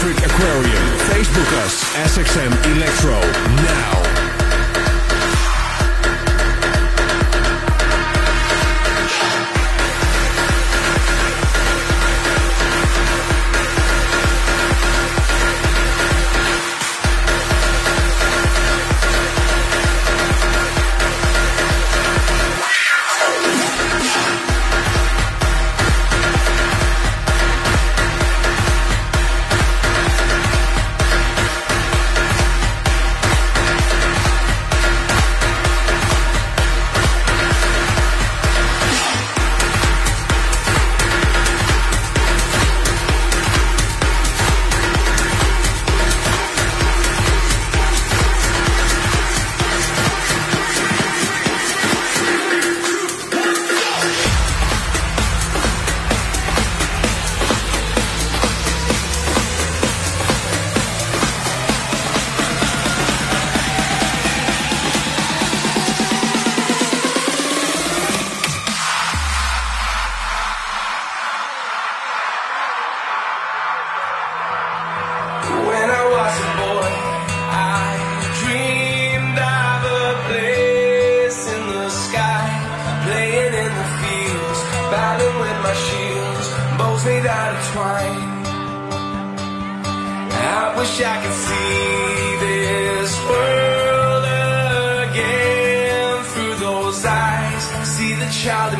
Electric Aquarium. Facebook us, SXM Electro, now. battling with my shields, bows made out of twine. I wish I could see this world again through those eyes, see the child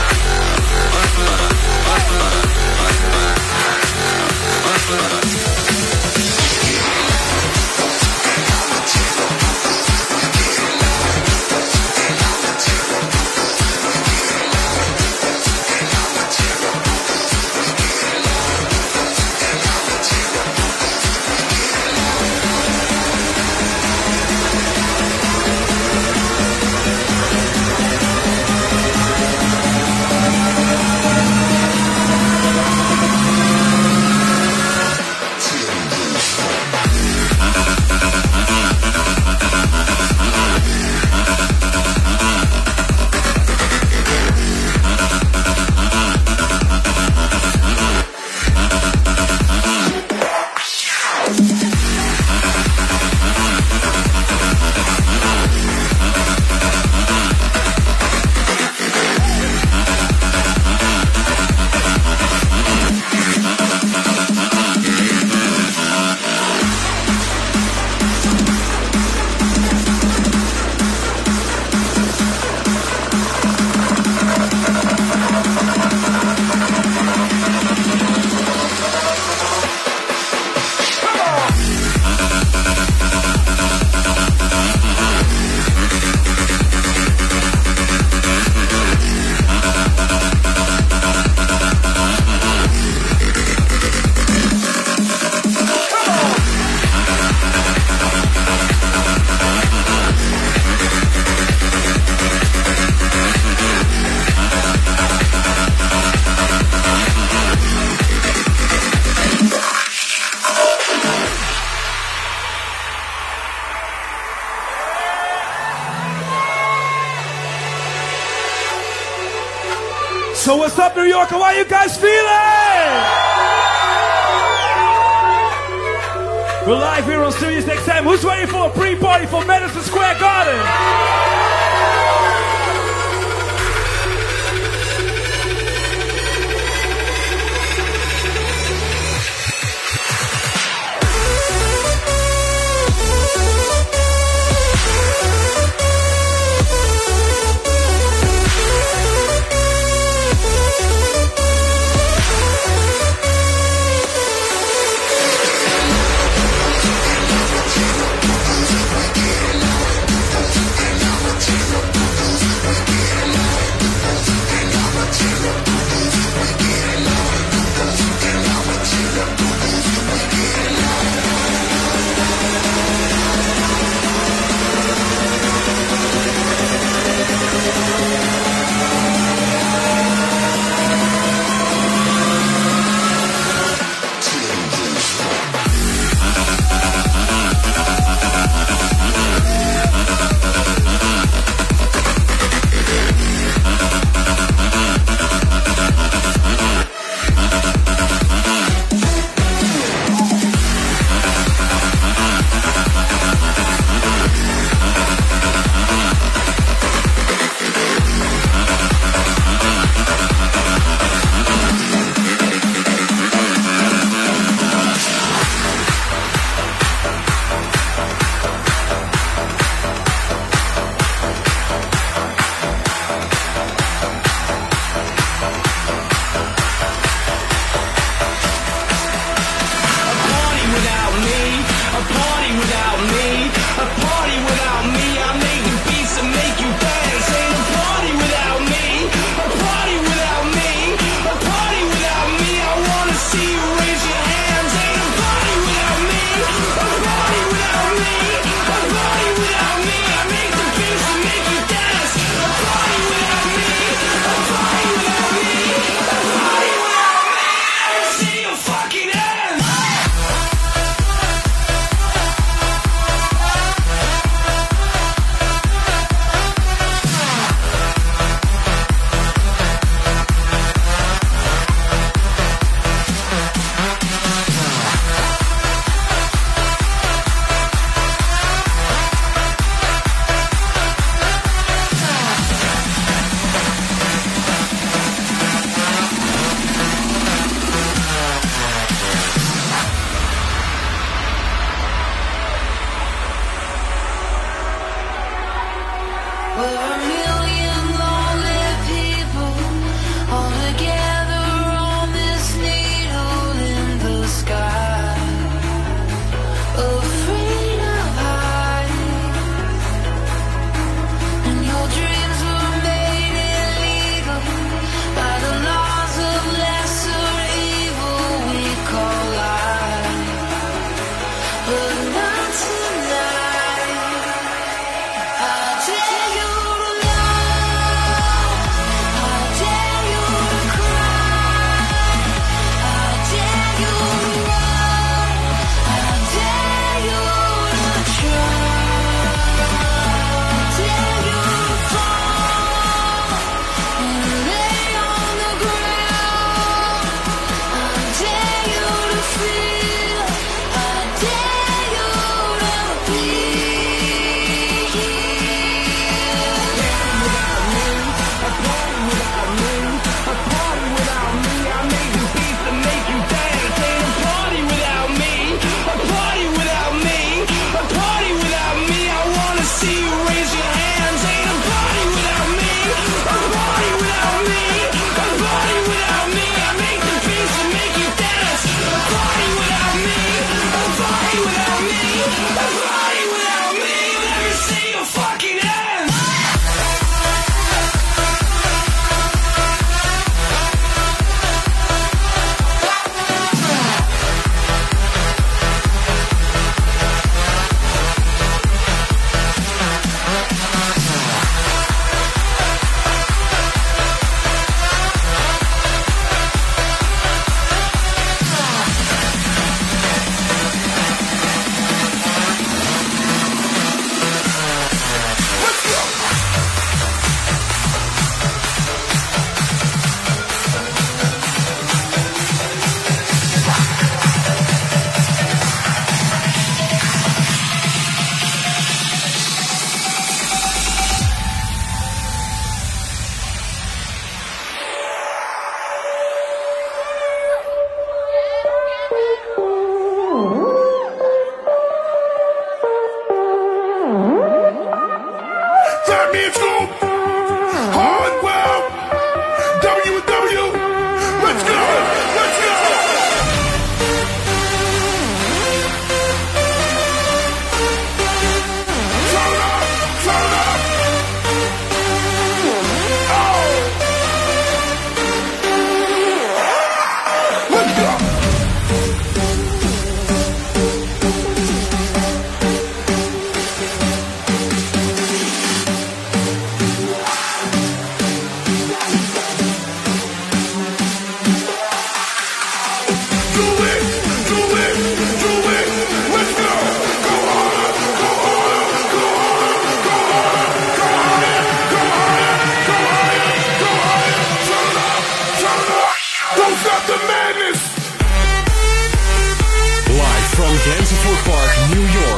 New York.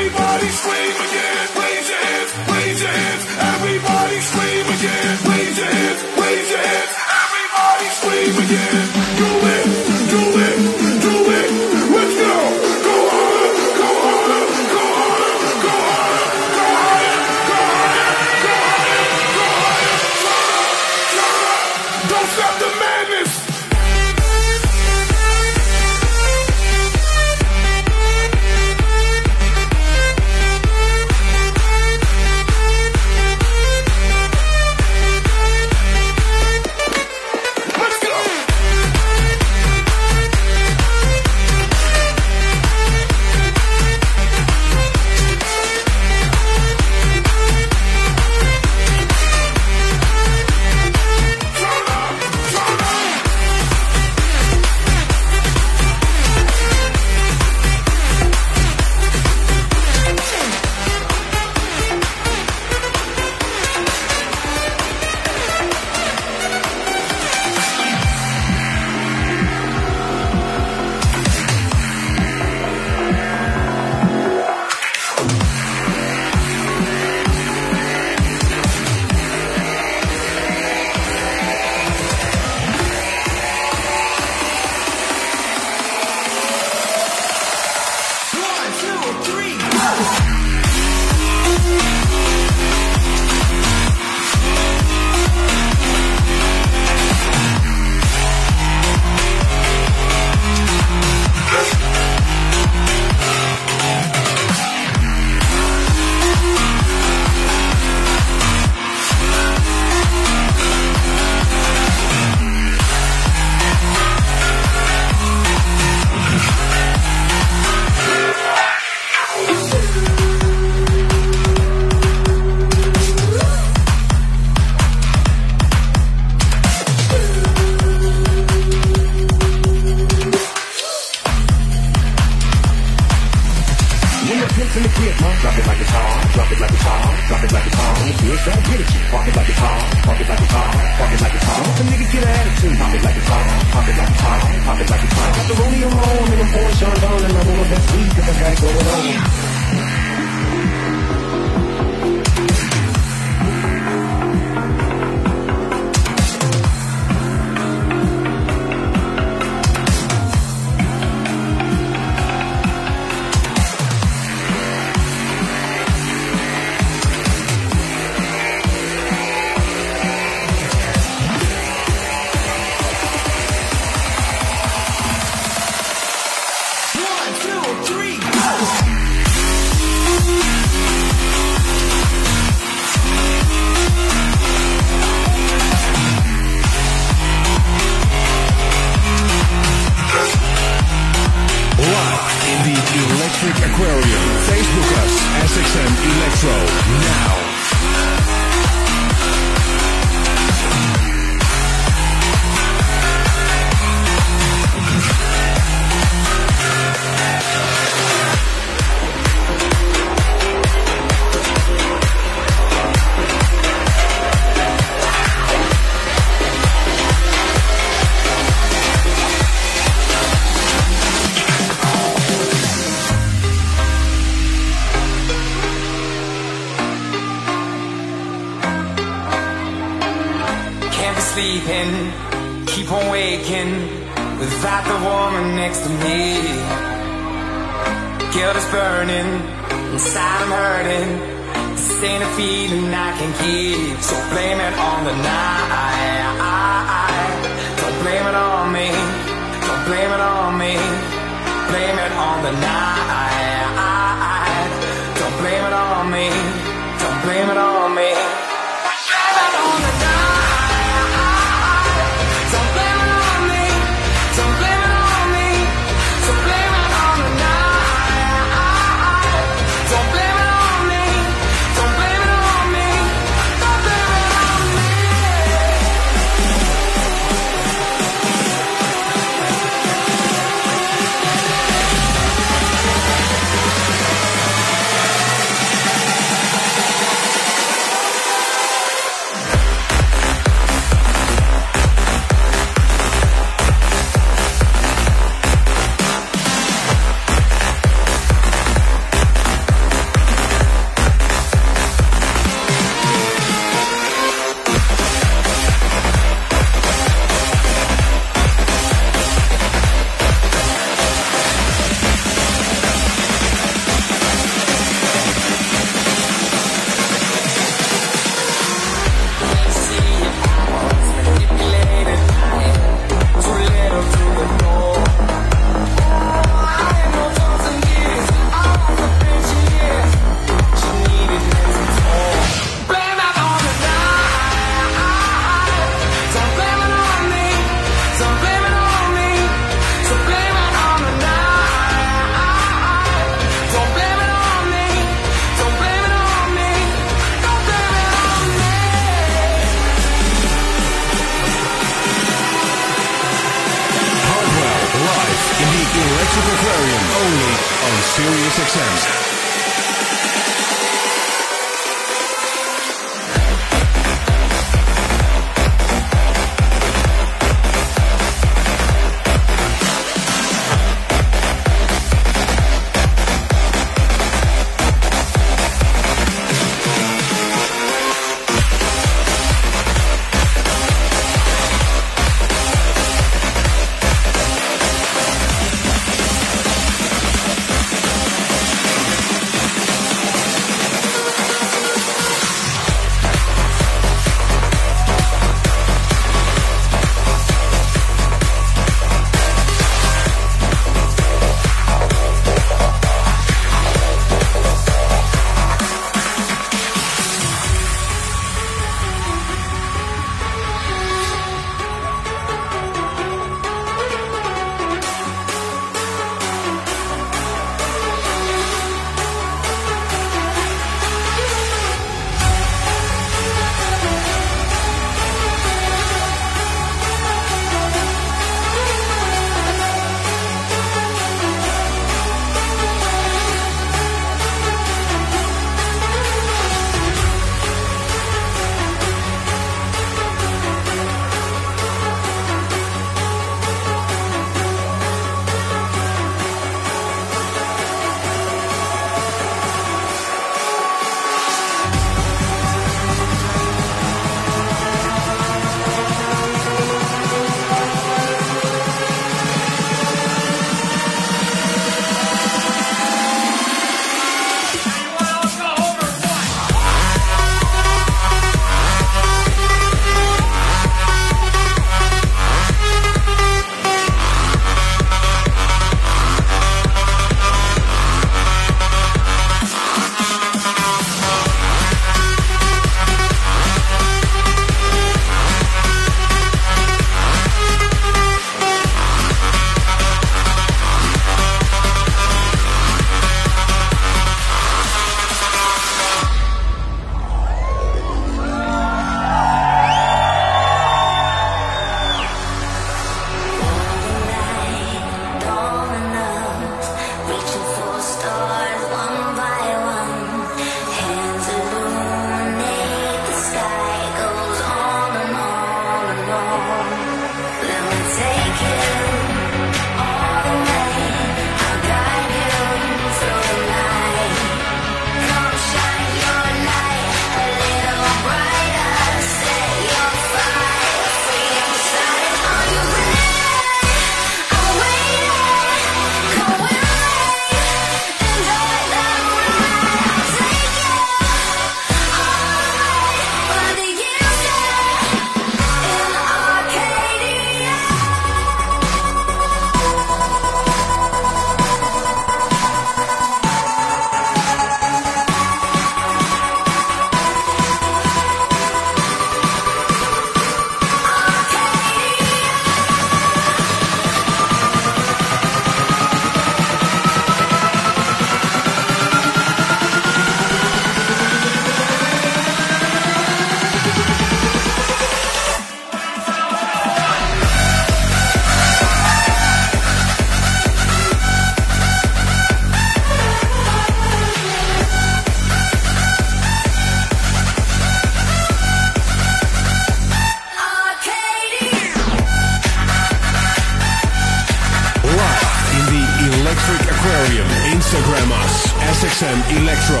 Aquarium. Instagram us, SXM Electro,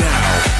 now.